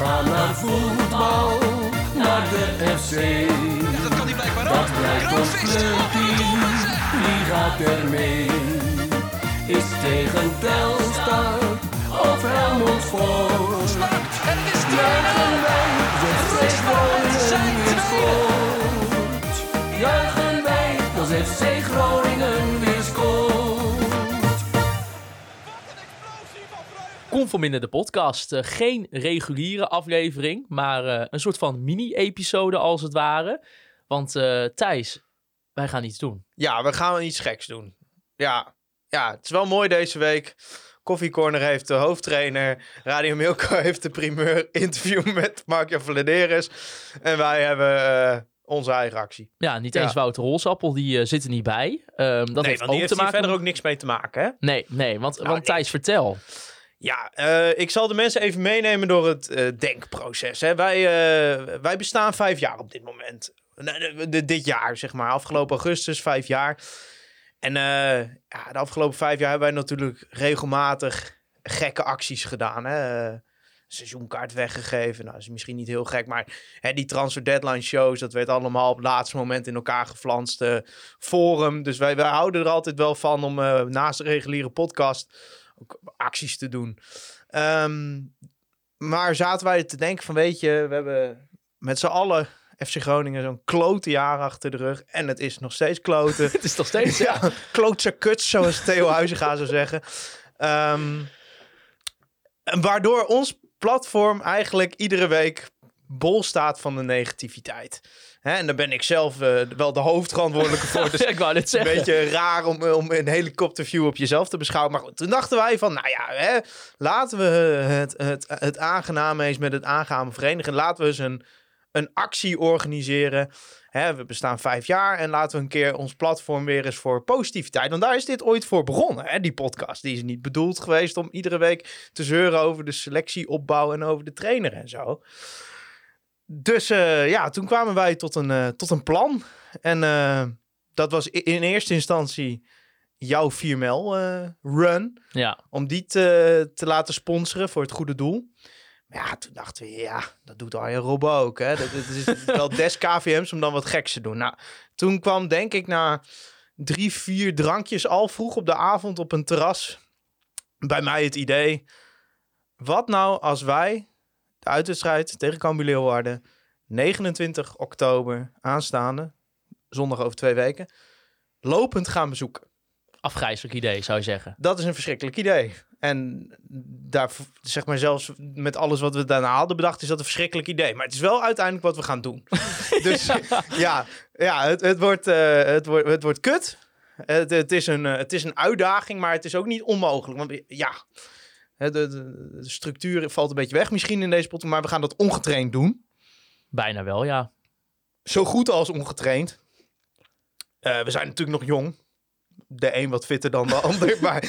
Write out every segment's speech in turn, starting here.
gaan naar voetbal, naar de FC. Dat kan hij blijkbaar Dat blijkt ons wie gaat er mee? Is tegen Telstar of Helmond Juichen wij, de Conforminder de podcast. Eh, geen reguliere aflevering, maar eh, een soort van mini-episode als het ware. Want eh, Thijs, wij gaan iets doen. Ja, we gaan iets geks doen. Ja, ja, het is wel mooi deze week. Coffee Corner heeft de hoofdtrainer. Radio Milko heeft de primeur interview met Marco Vladeres. En wij hebben onze eigen actie. Ja, niet Ja. eens Wouter Rolsappel, die zit er niet bij. Ehm, dat nee, heeft want ook die heeft te maken... verder ook niks mee te maken, hè? Nee, nee, want, want nee. Thijs, vertel. Ja, eh, ik zal de mensen even meenemen door het eh, denkproces. Hè. Wij, eh, wij bestaan vijf jaar op dit moment. Dit jaar, zeg maar. Afgelopen augustus, vijf jaar. En ja, de afgelopen vijf jaar hebben wij natuurlijk regelmatig gekke acties gedaan. Hè. Seizoenkaart weggegeven. Nou, dat is misschien niet heel gek, maar hè, die transfer deadline shows, dat werd allemaal op het laatste moment in elkaar geflanst. forum. Dus wij, wij houden er altijd wel van om naast de reguliere podcast ook acties te doen. Ehm, maar zaten wij te denken van, weet je, we hebben met z'n allen FC Groningen zo'n klote jaar achter de rug. En het is nog steeds kloten. Het is nog steeds... ja, klootse kuts, zoals Theo Huizinga zou zeggen. Ehm, en waardoor ons platform eigenlijk iedere week bol staat van de negativiteit. Hè, en daar ben ik zelf eh, wel de hoofdverantwoordelijke voor. Dus ik wou het is een zeggen. beetje raar om, om een helikopterview op jezelf te beschouwen. Maar goed, toen dachten wij van, nou ja, hè, laten we het, het, het aangename eens met het aangename verenigen. Laten we eens een, een actie organiseren. Hè, we bestaan vijf jaar en laten we een keer ons platform weer eens voor positiviteit. Want daar is dit ooit voor begonnen, hè, die podcast. Die is niet bedoeld geweest om iedere week te zeuren over de selectieopbouw en over de trainer en zo. Dus eh, ja, toen kwamen wij tot een, eh, tot een plan. En eh, dat was in eerste instantie jouw 4ML eh, run. Ja, Om die te, te laten sponsoren voor het goede doel. Maar ja, toen dachten we, ja, dat doet Arjen Robben ook. Hè? Dat, dat is wel des KVM's om dan wat geks te doen. Nou, toen kwam denk ik na drie, vier drankjes al vroeg op de avond op een terras bij mij het idee. Wat nou als wij de uitwedstrijd tegen Cambuur Leeuwarden 29 oktober aanstaande, zondag over twee weken, lopend gaan bezoeken. afgrijzelijk idee, zou je zeggen. Dat is een verschrikkelijk idee. En daar, zeg maar zelfs met alles wat we daarna hadden bedacht, is dat een verschrikkelijk idee. Maar het is wel uiteindelijk wat we gaan doen. dus ja, ja het, het, wordt, eh, het, wordt, het wordt kut. Het, het, is een, eh, het is een uitdaging, maar het is ook niet onmogelijk. Want ja, de, de, de structuur valt een beetje weg misschien in deze pot, maar we gaan dat ongetraind doen. Bijna wel, ja. Zo goed als ongetraind. Eh, we zijn natuurlijk nog jong. De een wat fitter dan de ander, maar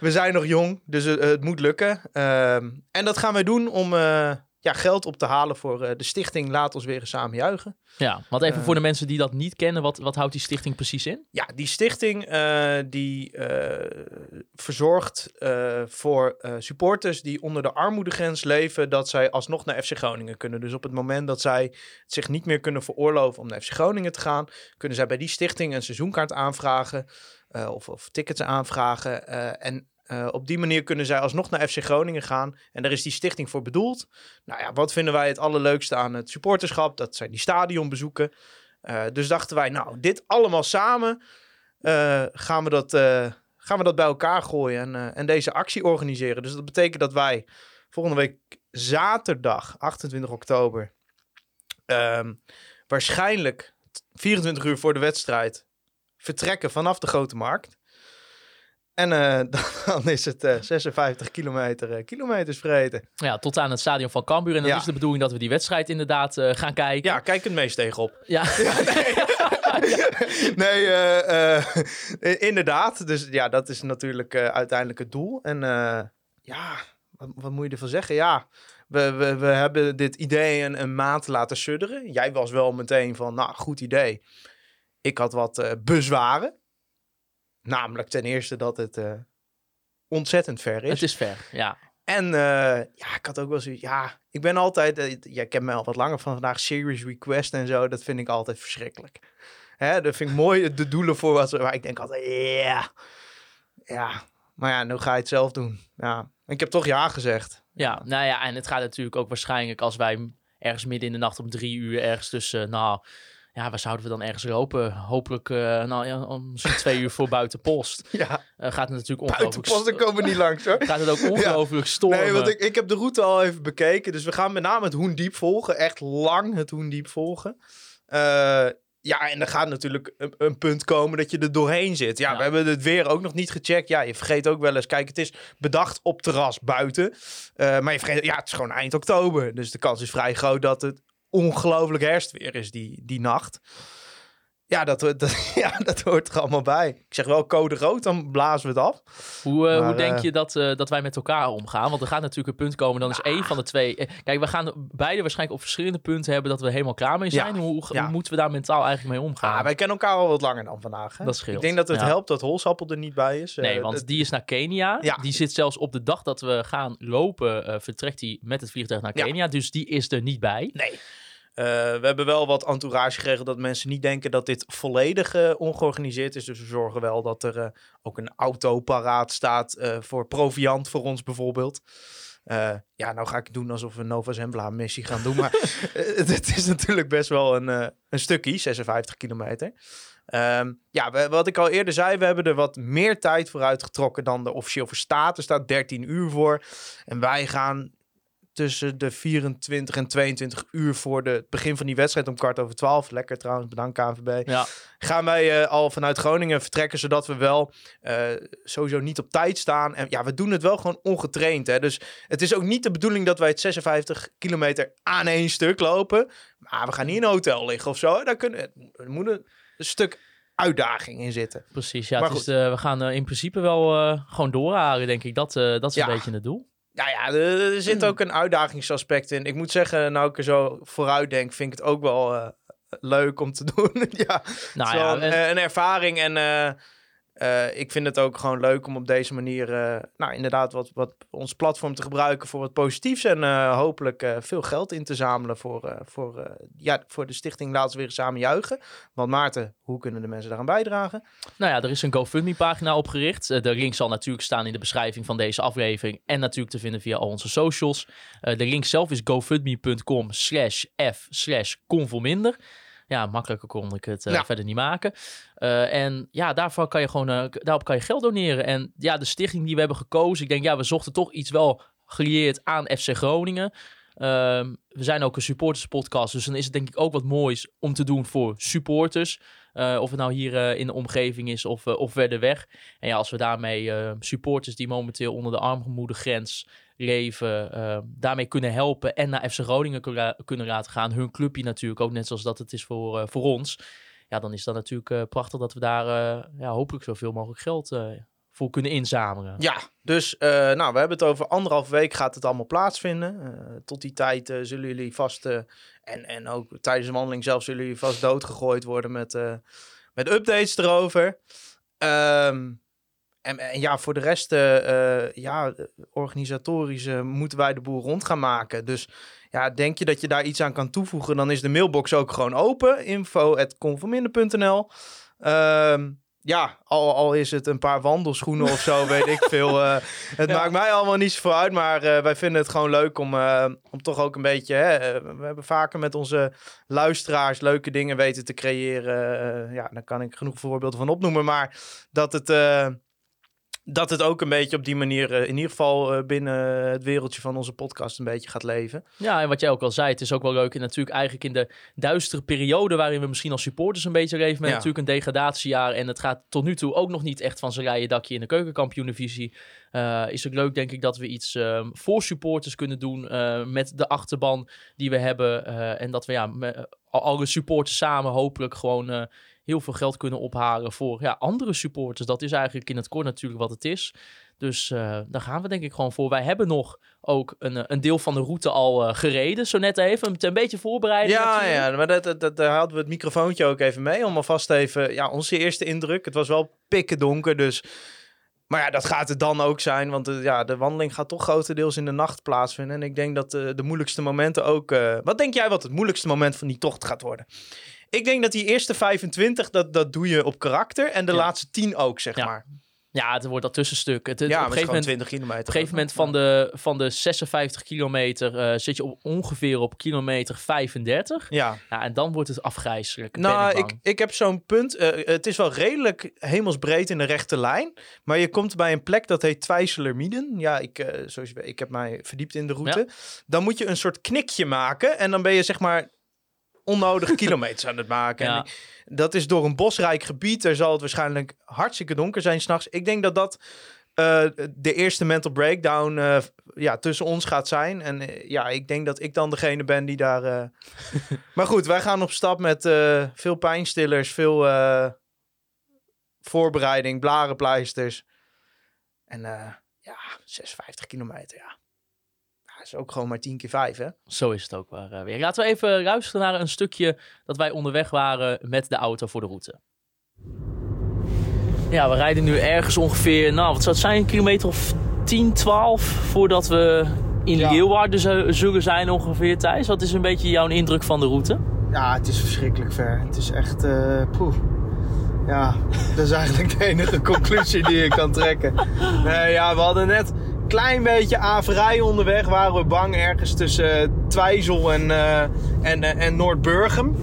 we zijn nog jong, dus het, het moet lukken. Ehm, en dat gaan wij doen om eh, ja, geld op te halen voor eh, de stichting Laat ons weer eens samen juichen. Ja, want even voor de mensen die dat niet kennen, wat, wat houdt die stichting precies in? Ja, die stichting eh, die eh, verzorgt voor supporters die onder de armoedegrens leven, dat zij alsnog naar FC Groningen kunnen. Dus op het moment dat zij het zich niet meer kunnen veroorloven om naar FC Groningen te gaan, kunnen zij bij die stichting een seizoenkaart aanvragen of, of tickets aanvragen. en eh, op die manier kunnen zij alsnog naar FC Groningen gaan. En daar is die stichting voor bedoeld. Nou ja, wat vinden wij het allerleukste aan het supporterschap? Dat zijn die stadionbezoeken. Eh, dus dachten wij, nou, dit allemaal samen eh, gaan, we dat, gaan we dat bij elkaar gooien en, en deze actie organiseren. Dus dat betekent dat wij volgende week zaterdag, 28 oktober, ehm, waarschijnlijk 24 uur voor de wedstrijd vertrekken vanaf de Grote Markt. En eh, dan is het eh, 56 kilometer, eh, kilometers vreten. Ja, tot aan het stadion van Cambuur. En dan Ja. is de bedoeling dat we die wedstrijd inderdaad eh, gaan kijken. Ja, kijk het meest tegenop. Ja. nee, eh, eh, inderdaad. Dus ja, dat is natuurlijk eh, uiteindelijk het doel. En eh, ja, wat, wat moet je ervan zeggen? Ja, we, we, we hebben dit idee een, een maand laten sudderen. Jij was wel meteen van, nou, goed idee. Ik had wat eh, bezwaren. Namelijk ten eerste dat het eh, ontzettend ver is. Het is ver, ja. En eh, ja, ik had ook wel zoiets. Ja, ik ben altijd, eh, ja, ik heb me al wat langer van vandaag series request en zo. Dat vind ik altijd verschrikkelijk. Hè, dat vind ik mooi, de doelen voor wat, waar ik denk altijd, ja, ja. Maar ja, nu ga je het zelf doen. Ja, ik heb toch ja gezegd. Ja, nou ja, en het gaat natuurlijk ook waarschijnlijk als wij ergens midden in de nacht om drie uur ergens tussen, nou, ja, waar zouden we dan ergens lopen? Hopelijk, nou ja, om misschien twee uur voor buiten post. Ja, Eh, gaat het natuurlijk ongelooflijk... post, dan komen we niet langs hoor. Gaat het ook ongelooflijk stormen. Nee, want ik, ik heb de route al even bekeken. Dus we gaan met name het Hoendiep volgen. Echt lang het Hoendiep volgen. Eh, ja, en er gaat natuurlijk een, een punt komen dat je er doorheen zit. Ja, Ja. we hebben het weer ook nog niet gecheckt. Ja, je vergeet ook wel eens. Kijk, het is bedacht op terras buiten. Eh, maar je vergeet, ja, het is gewoon eind oktober. Dus de kans is vrij groot dat het ongelooflijk herfstweer is die, die nacht. Ja dat, dat, ja, dat hoort er allemaal bij. Ik zeg wel code rood, dan blazen we het af. Hoe, eh, Maar, hoe denk eh, je dat, eh, dat wij met elkaar omgaan? Want er gaat natuurlijk een punt komen, dan is één van de twee... Kijk, we gaan beide waarschijnlijk op verschillende punten hebben dat we helemaal klaar mee zijn. Ja, Hoe, hoe moeten we daar mentaal eigenlijk mee omgaan? Ah, wij kennen elkaar al wat langer dan vandaag. Hè? Dat scheelt, Ik denk dat het helpt dat Holsappel er niet bij is. Nee, want dat- die is naar Kenia. Ja. Die zit zelfs op de dag dat we gaan lopen, vertrekt hij met het vliegtuig naar. Kenia. Dus die is er niet bij. Nee. Eh, we hebben wel wat entourage geregeld dat mensen niet denken dat dit volledig eh, ongeorganiseerd is. Dus we zorgen wel dat er eh, ook een auto paraat staat voor proviant voor ons bijvoorbeeld. Ja, nou ga ik doen alsof we een Nova Zembla missie gaan doen. Maar het, het is natuurlijk best wel een, een stukje, 56 kilometer. Ehm, ja, we- wat ik al eerder zei, we hebben er wat meer tijd voor uitgetrokken dan er officieel voor staat. Er staat 13 uur voor. En wij gaan tussen de 24 en 22 uur voor de, het begin van die wedstrijd om kwart over 12. Lekker trouwens, bedankt KNVB. Ja, Gaan wij eh, al vanuit Groningen vertrekken, zodat we wel eh, sowieso niet op tijd staan. En ja, we doen het wel gewoon ongetraind. Hè? Dus het is ook niet de bedoeling dat wij het 56 kilometer aan één stuk lopen. Maar we gaan niet in een hotel liggen of zo. Daar kunnen, er moet een, stuk uitdaging in zitten. precies. Ja, Maar het is, we gaan eh, in principe wel gewoon doorhalen, denk ik. Dat, dat is Ja. een beetje het doel. Ja, ja, er, zit ook een uitdagingsaspect in. Ik moet zeggen, nou ik er zo vooruit denk, vind ik het ook wel eh, leuk om te doen. ja, Nou ja, wel een, en- eh, een ervaring en eh, ik vind het ook gewoon leuk om op deze manier, eh, nou inderdaad, wat, wat ons platform te gebruiken voor wat positiefs en eh, hopelijk veel geld in te zamelen voor, voor, ja, voor de stichting we weer samen juichen. Want Maarten, hoe kunnen de mensen daaraan bijdragen? Nou ja, er is een GoFundMe-pagina opgericht. Eh, de link zal natuurlijk staan in de beschrijving van deze aflevering. En natuurlijk te vinden via al onze socials. De link zelf is gofundme.com slash f slash. Ja, makkelijker kon ik het eh, Ja. verder niet maken. Eh, en ja, daarvoor kan je gewoon, eh, daarop kan je geld doneren. En ja, de stichting die we hebben gekozen, ik denk ja, we zochten toch iets wel gelieerd aan FC Groningen. Ehm, we zijn ook een supporterspodcast, dus dan is het denk ik ook wat moois om te doen voor supporters. Of het nou hier in de omgeving is of, of verder weg. En ja, als we daarmee eh, supporters die momenteel onder de armoedegrens leven, eh, daarmee kunnen helpen en naar FC Groningen kunnen- laten gaan. Hun clubje natuurlijk ook, net zoals dat het is voor, eh, voor ons. Ja, dan is dat natuurlijk eh, prachtig dat we daar eh, ja, hopelijk zoveel mogelijk geld voor kunnen inzamelen. Ja, dus nou, we hebben het over anderhalf week gaat het allemaal plaatsvinden. Tot die tijd zullen jullie vast, en, en ook tijdens de wandeling zelf, zullen jullie vast doodgegooid worden met, met updates erover. Ehm, en, en ja, voor de rest, eh, eh, ja, organisatorisch moeten wij de boel rond gaan maken. Dus ja, denk je dat je daar iets aan kan toevoegen, dan is de mailbox ook gewoon open. info.conforminder.nl Ehm ja, al, al is het een paar wandelschoenen of zo, weet ik veel. eh, het maakt mij allemaal niet zoveel uit, maar wij vinden het gewoon leuk om, om toch ook een beetje... Hè, we hebben vaker met onze luisteraars leuke dingen weten te creëren. Ja, daar kan ik genoeg voorbeelden van opnoemen, maar dat het... dat het ook een beetje op die manier, eh, in ieder geval eh, binnen het wereldje van onze podcast, een beetje gaat leven. Ja, en wat jij ook al zei, het is ook wel leuk. En natuurlijk eigenlijk in de duistere periode waarin we misschien als supporters een beetje leven. Met Ja. natuurlijk een degradatiejaar. En het gaat tot nu toe ook nog niet echt van zijn rijen dakje in de keukenkampioenenvisie. Eh is het leuk, denk ik, dat we iets ehm, voor supporters kunnen doen. met de achterban die we hebben. en dat we ja, alle supporters samen hopelijk gewoon heel veel geld kunnen ophalen voor ja, andere supporters. Dat is eigenlijk in het kort natuurlijk wat het is. Dus eh, daar gaan we denk ik gewoon voor. Wij hebben nog ook een, eh, een deel van de route al eh, gereden. Zo net even. Een beetje voorbereiding. Ja, natuurlijk. ja, maar dat, dat, dat- daar hadden we het microfoontje ook even mee. Om alvast even, ja, onze eerste indruk. Het was wel pikken donker, dus maar ja, dat gaat het dan ook zijn. Want ja, de wandeling gaat toch grotendeels in de nacht plaatsvinden. En ik denk dat de moeilijkste momenten ook... wat denk jij wat het moeilijkste moment van die tocht gaat worden? Ik denk dat die eerste 25, dat, dat doe je op karakter. En de Ja. laatste 10 ook, zeg maar. Ja, het wordt dat tussenstuk. Het, het- ja, op een gegeven moment 20 kilometer. Op een gegeven moment van de, van de 56 kilometer eh, zit je op ongeveer op kilometer 35. Ja, Ja, en dan wordt het afgrijzelijk. nou, ik ik, heb zo'n punt. eh, het is wel redelijk hemelsbreed in de rechte lijn. Maar je komt bij een plek dat heet Twijselermieden. Ja, ik, eh, zoals je weet, ik heb mij verdiept in de route. Dan moet je een soort knikje maken. En dan ben je zeg maar onnodig kilometers aan het maken. Ja. En dat is door een bosrijk gebied. Er zal het waarschijnlijk hartstikke donker zijn s'nachts. Ik denk dat dat eh, de eerste mental breakdown eh, ja, tussen ons gaat zijn. En eh, ja, ik denk dat ik dan degene ben die daar... maar goed, wij gaan op stap met veel pijnstillers, veel voorbereiding, blarenpleisters. En ja, 56 kilometer, ja. Is ook gewoon maar 10 keer 5, hè? Zo is het ook maar, eh, weer. Laten we even luisteren naar een stukje dat wij onderweg waren met de auto voor de route. Ja, we rijden nu ergens ongeveer, nou wat zou het zijn, een kilometer of 10, 12 voordat we in Ja. Leeuwarden zu- zullen zijn ongeveer, Thijs. Wat is een beetje jouw indruk van de route? Ja, het is verschrikkelijk ver. Het is echt. eh poeh. Ja, dat is eigenlijk de enige conclusie die je kan trekken. Nee, ja, we hadden net klein beetje averij onderweg. Waren we bang ergens tussen eh, Twijzel en, eh, en, eh, en Noordburgum.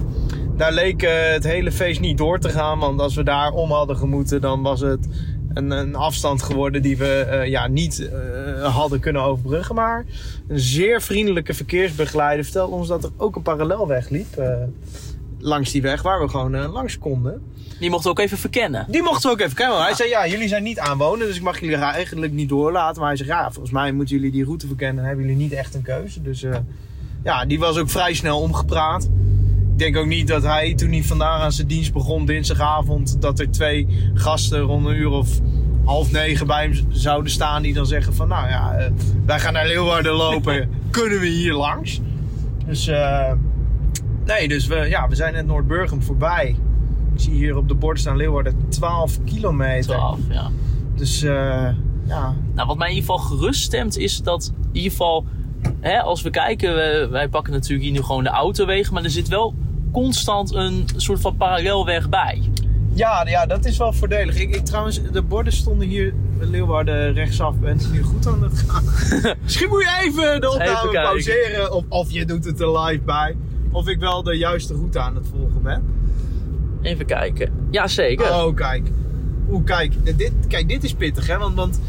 Daar leek het hele feest niet door te gaan. Want als we daar om hadden gemoeten, dan was het een, een afstand geworden die we ja, niet hadden kunnen overbruggen. Maar een zeer vriendelijke verkeersbegeleider vertelde ons dat er ook een parallelweg liep. Langs die weg waar we gewoon eh, langs konden. Die mochten we ook even verkennen. Die mochten we ook even kennen. Hij zei, ja, jullie zijn niet aanwonen, dus ik mag jullie eigenlijk niet doorlaten. Maar hij zegt, ja, volgens mij moeten jullie die route verkennen en hebben jullie niet echt een keuze. Dus eh, ja, die was ook vrij snel omgepraat. Ik denk ook niet dat hij, toen hij vandaag aan zijn dienst begon, dinsdagavond, dat er twee gasten rond een uur of half negen bij hem zouden staan die dan zeggen van, nou ja, eh, wij gaan naar Leeuwarden lopen, kunnen we hier langs? Dus eh, nee, dus we, ja, we zijn net Noordburgum voorbij. Ik zie hier op de bord staan Leeuwarden 12 kilometer. 12, ja. Dus eh, ja, Nou, wat mij in ieder geval gerust stemt is dat in ieder geval, hè, als we kijken, wij pakken natuurlijk hier nu gewoon de autowegen, maar er zit wel constant een soort van parallelweg bij. Ja, ja, dat is wel voordelig. Ik, ik trouwens, de borden stonden hier Leeuwarden rechtsaf. Ben je nu goed aan het gaan? Misschien moet je even de opname pauzeren. Of, of je doet het er live bij. Of ik wel de juiste route aan het volgen ben. Even kijken. Ja, zeker. Oh, kijk. Oeh, kijk. Dit, kijk, dit is pittig, hè. Want, want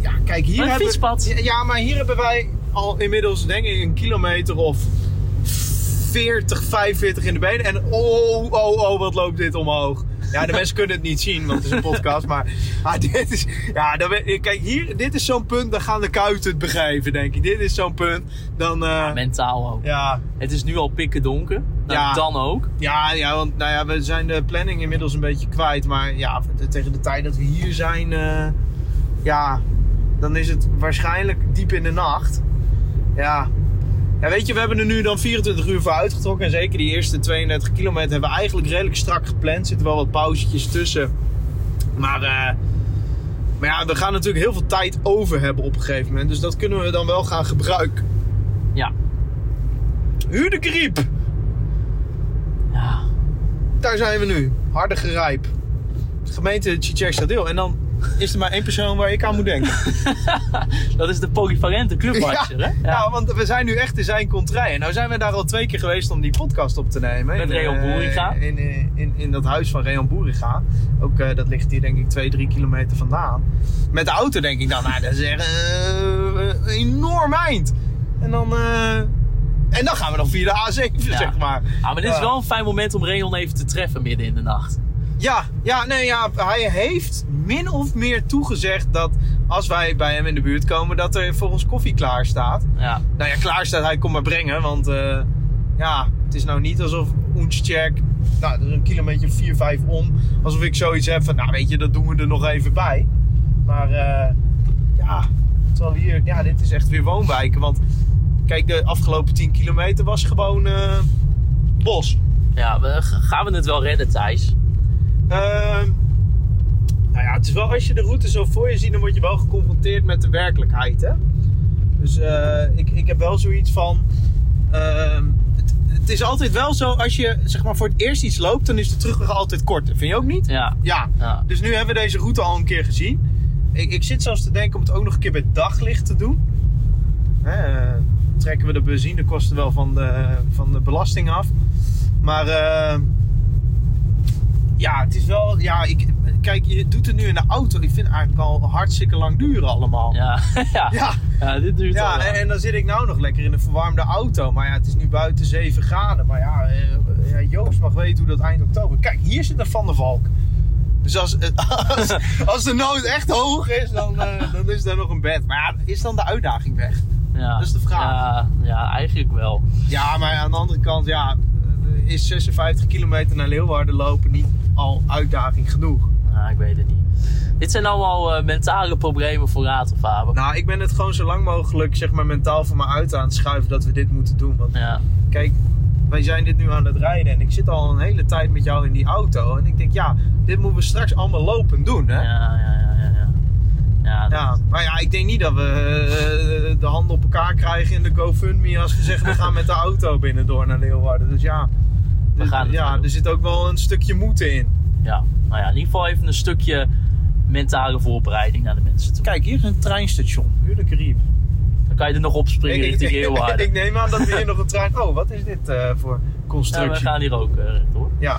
ja, kijk, hier Een hebben... fietspad. Ja, Ja, maar hier hebben wij al inmiddels, denk ik, een kilometer of 40, 45 in de benen. En oh, oh, oh, wat loopt dit omhoog. Ja, de mensen kunnen het niet zien, want het is een podcast. Maar ah, dit is... Ja, dan, kijk, hier, dit is zo'n punt, dan gaan de kuiten het begrijpen, denk ik. Dit is zo'n punt, dan... eh, Mentaal ook. ja, Het is nu al pikken donker. Nou, Ja. Dan ook. ja, ja, want nou ja, we zijn de planning inmiddels een beetje kwijt. Maar ja, tegen de tijd dat we hier zijn, eh, ja, dan is het waarschijnlijk diep in de nacht. Ja. Ja, weet je, we hebben er nu dan 24 uur voor uitgetrokken. En zeker die eerste 32 kilometer hebben we eigenlijk redelijk strak gepland. Er zitten wel wat pauzetjes tussen. Maar, eh, maar ja, we gaan natuurlijk heel veel tijd over hebben op een gegeven moment. Dus dat kunnen we dan wel gaan gebruiken. Ja. Huur de griep! ja. Daar zijn we nu. Harde gerijp. Gemeente Chichester En dan is er maar één persoon waar ik aan moet denken. Dat is de polyvalente clubwatcher, hè? ja. Nou, want we zijn nu echt in zijn contrai. En nou zijn we daar al twee keer geweest om die podcast op te nemen. Met In, Reon eh, Boeriga. In, in, in, in dat huis van Reon Boeriga. Ook eh, dat ligt hier denk ik twee, drie kilometer vandaan. Met de auto denk ik dan, nou dat is echt eh, een enorm eind. En dan... eh, en dan gaan we nog via de A7, Ja. zeg maar. Ah, maar dit is Ja. wel een fijn moment om Reon even te treffen midden in de nacht. Ja, ja, nee, ja, hij heeft min of meer toegezegd dat als wij bij hem in de buurt komen, dat er voor ons koffie klaar staat. Ja. Nou ja, klaar staat, hij komt maar brengen, want eh, ja, het is nou niet alsof Oenscheck, nou, dat is een kilometer 4, 5 om, alsof ik zoiets heb van, nou weet je, dat doen we er nog even bij. Maar eh, ja, terwijl hier, ja, dit is echt weer woonwijken, want kijk, de afgelopen 10 kilometer was gewoon eh, bos. Ja, we, gaan we het wel redden, Thijs? Ehm, Nou ja, het is wel als je de route zo voor je ziet, dan word je wel geconfronteerd met de werkelijkheid. Hè? Dus eh, ik, ik heb wel zoiets van. ehm, het, het is altijd wel zo, als je zeg maar voor het eerst iets loopt, dan is de terugweg altijd korter. Vind je ook niet? Ja, Ja. ja. Dus nu hebben we deze route al een keer gezien. Ik, ik zit zelfs te denken om het ook nog een keer bij daglicht te doen. Hè, eh, trekken we de benzinekosten wel van de, van de belasting af. Maar eh, ja, het is wel. Ja, ik, kijk, je doet het nu in de auto. Ik vind het eigenlijk al hartstikke lang duren allemaal. Ja, ja. Ja, Ja, dit duurt al ja lang. en, en dan zit ik nou nog lekker in een verwarmde auto. Maar ja, het is nu buiten 7 graden. Maar ja, eh, ja Joost mag weten hoe dat eind oktober. Kijk, hier zit een Van der Valk. Dus als, als, als de nood echt hoog is, dan, eh, dan is daar nog een bed. Maar ja, is dan de uitdaging weg? Ja. Dat is de vraag. Ja, ja, eigenlijk wel. Ja, maar aan de andere kant, ja, eh, is 56 kilometer naar Leeuwarden lopen niet al uitdaging genoeg? Ja, ik weet het niet. Dit zijn allemaal eh, mentale problemen voor Raad of Faber. Nou, ik ben het gewoon zo lang mogelijk zeg maar, mentaal voor me uit aan het schuiven dat we dit moeten doen. Want Ja, kijk, wij zijn dit nu aan het rijden en ik zit al een hele tijd met jou in die auto. En ik denk, ja, dit moeten we straks allemaal lopen doen, hè? ja, ja, ja, ja. ja. Ja, dat- Ja, maar ja, ik denk niet dat we eh, de handen op elkaar krijgen in de GoFundMe als we zeggen we gaan met de auto binnendoor naar Leeuwarden. Dus ja, We dus- gaan het ja er zit ook wel een stukje moeten in. ja. Nou ja, in ieder geval even een stukje mentale voorbereiding naar de mensen toe. Kijk, hier is een treinstation, Huur de Caribe. Dan kan je er nog opspringen richting Leeuwarden. ik neem aan dat we hier nog een trein... Oh, wat is dit eh, voor Ja, we constructie? gaan hier ook uh, rechtdoor. Ja.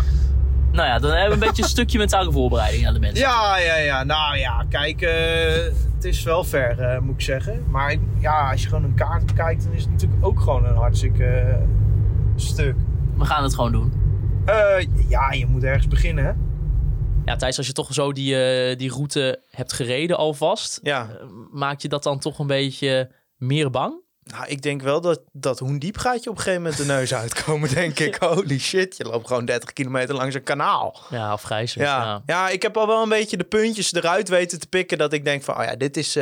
Nou ja, dan hebben we een beetje een stukje mentale voorbereiding naar de mensen. Ja, ja, ja. Nou ja, kijk, eh, het is wel ver, eh, moet ik zeggen. Maar ik, ja, als je gewoon een kaart bekijkt, dan is het natuurlijk ook gewoon een hartstikke eh, stuk. We gaan het gewoon doen. Eh, ja, je moet ergens beginnen, hè? Ja, Thijs, als je toch zo die, eh, die route hebt gereden alvast, Ja, eh, maak je dat dan toch een beetje meer bang? nou, ik denk wel dat, dat Hoendiep gaat je op een gegeven moment de neus uitkomen, denk ik. Holy shit, je loopt gewoon 30 kilometer langs een kanaal. Ja, of Gijzer. Ja, Ja. ja. ik heb al wel een beetje de puntjes eruit weten te pikken dat ik denk van, oh ja, dit is...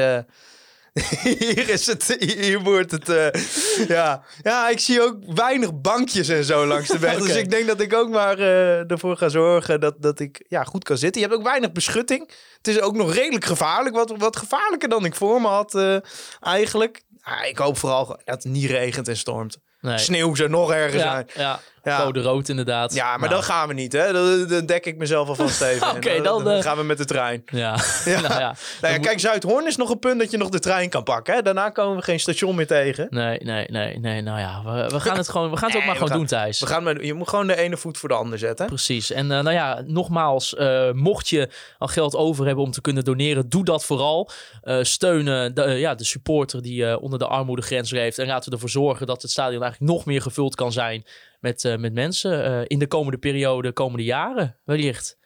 hier is het, hier wordt het, eh, ja. Ja, ik zie ook weinig bankjes en zo langs de weg. Dus ik denk dat ik ook maar eh, ervoor ga zorgen dat, dat ik ja, goed kan zitten. Je hebt ook weinig beschutting. Het is ook nog redelijk gevaarlijk, wat, wat gevaarlijker dan ik voor me had eh, eigenlijk. Ah, ik hoop vooral dat het niet regent en stormt. Nee. Sneeuw zou nog erger Ja, zijn. ja. Ja. code rood inderdaad. Ja, maar Nou, dan gaan we niet, hè? Dan, dan dek ik mezelf alvast even. En Oké, dan, eh, gaan we met de trein. Ja, Ja. nou ja. Nou ja, kijk, Zuidhoorn is nog een punt dat je nog de trein kan pakken. Hè? Daarna komen we geen station meer tegen. Nee, nee, nee, nee. Nou ja, we, we gaan het gewoon, we gaan het ook maar gewoon gaan- doen, Thijs. We gaan met, je moet gewoon de ene voet voor de ander zetten. Precies. En eh, nou ja, nogmaals, eh, mocht je al geld over hebben om te kunnen doneren, doe dat vooral. Eh, steunen de, ja, de supporter die onder de armoedegrens leeft. En laten we ervoor zorgen dat het stadion eigenlijk nog meer gevuld kan zijn met, eh, met mensen eh, in de komende periode, komende jaren wellicht.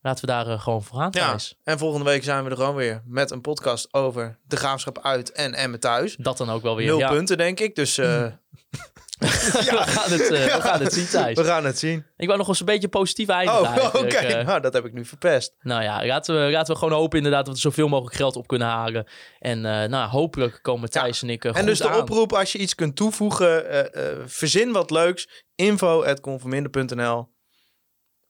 Laten we daar eh, gewoon voor gaan, Ja, en volgende week zijn we er gewoon weer met een podcast over de graafschap uit en Emmen thuis. Dat dan ook wel weer. Nul ja. punten, denk ik. Dus eh, we, gaan het, eh, we gaan het zien, Thijs. we gaan het zien. Ik wou nog eens een beetje positief eindigen Oh, oké. eh. Nou, dat heb ik nu verpest. Nou ja, laten we, laten we gewoon hopen inderdaad dat we zoveel mogelijk geld op kunnen halen. En eh, nou, hopelijk komen Thijs en ik En dus de aan. oproep, als je iets kunt toevoegen, verzin wat leuks. info.conforminder.nl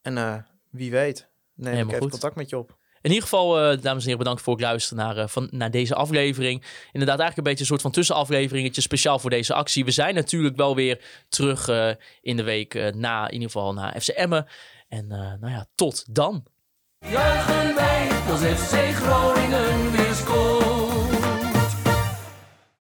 En eh, wie weet, neem Helemaal ik even goed. contact met je op. In ieder geval, eh, dames en heren, bedankt voor het luisteren naar, eh, van, naar deze aflevering. Inderdaad, eigenlijk een beetje een soort van tussenafleveringetje speciaal voor deze actie. We zijn natuurlijk wel weer terug eh, in de week na, in ieder geval na FC Emmen. En nou ja, tot dan. Als FC Groningen weer.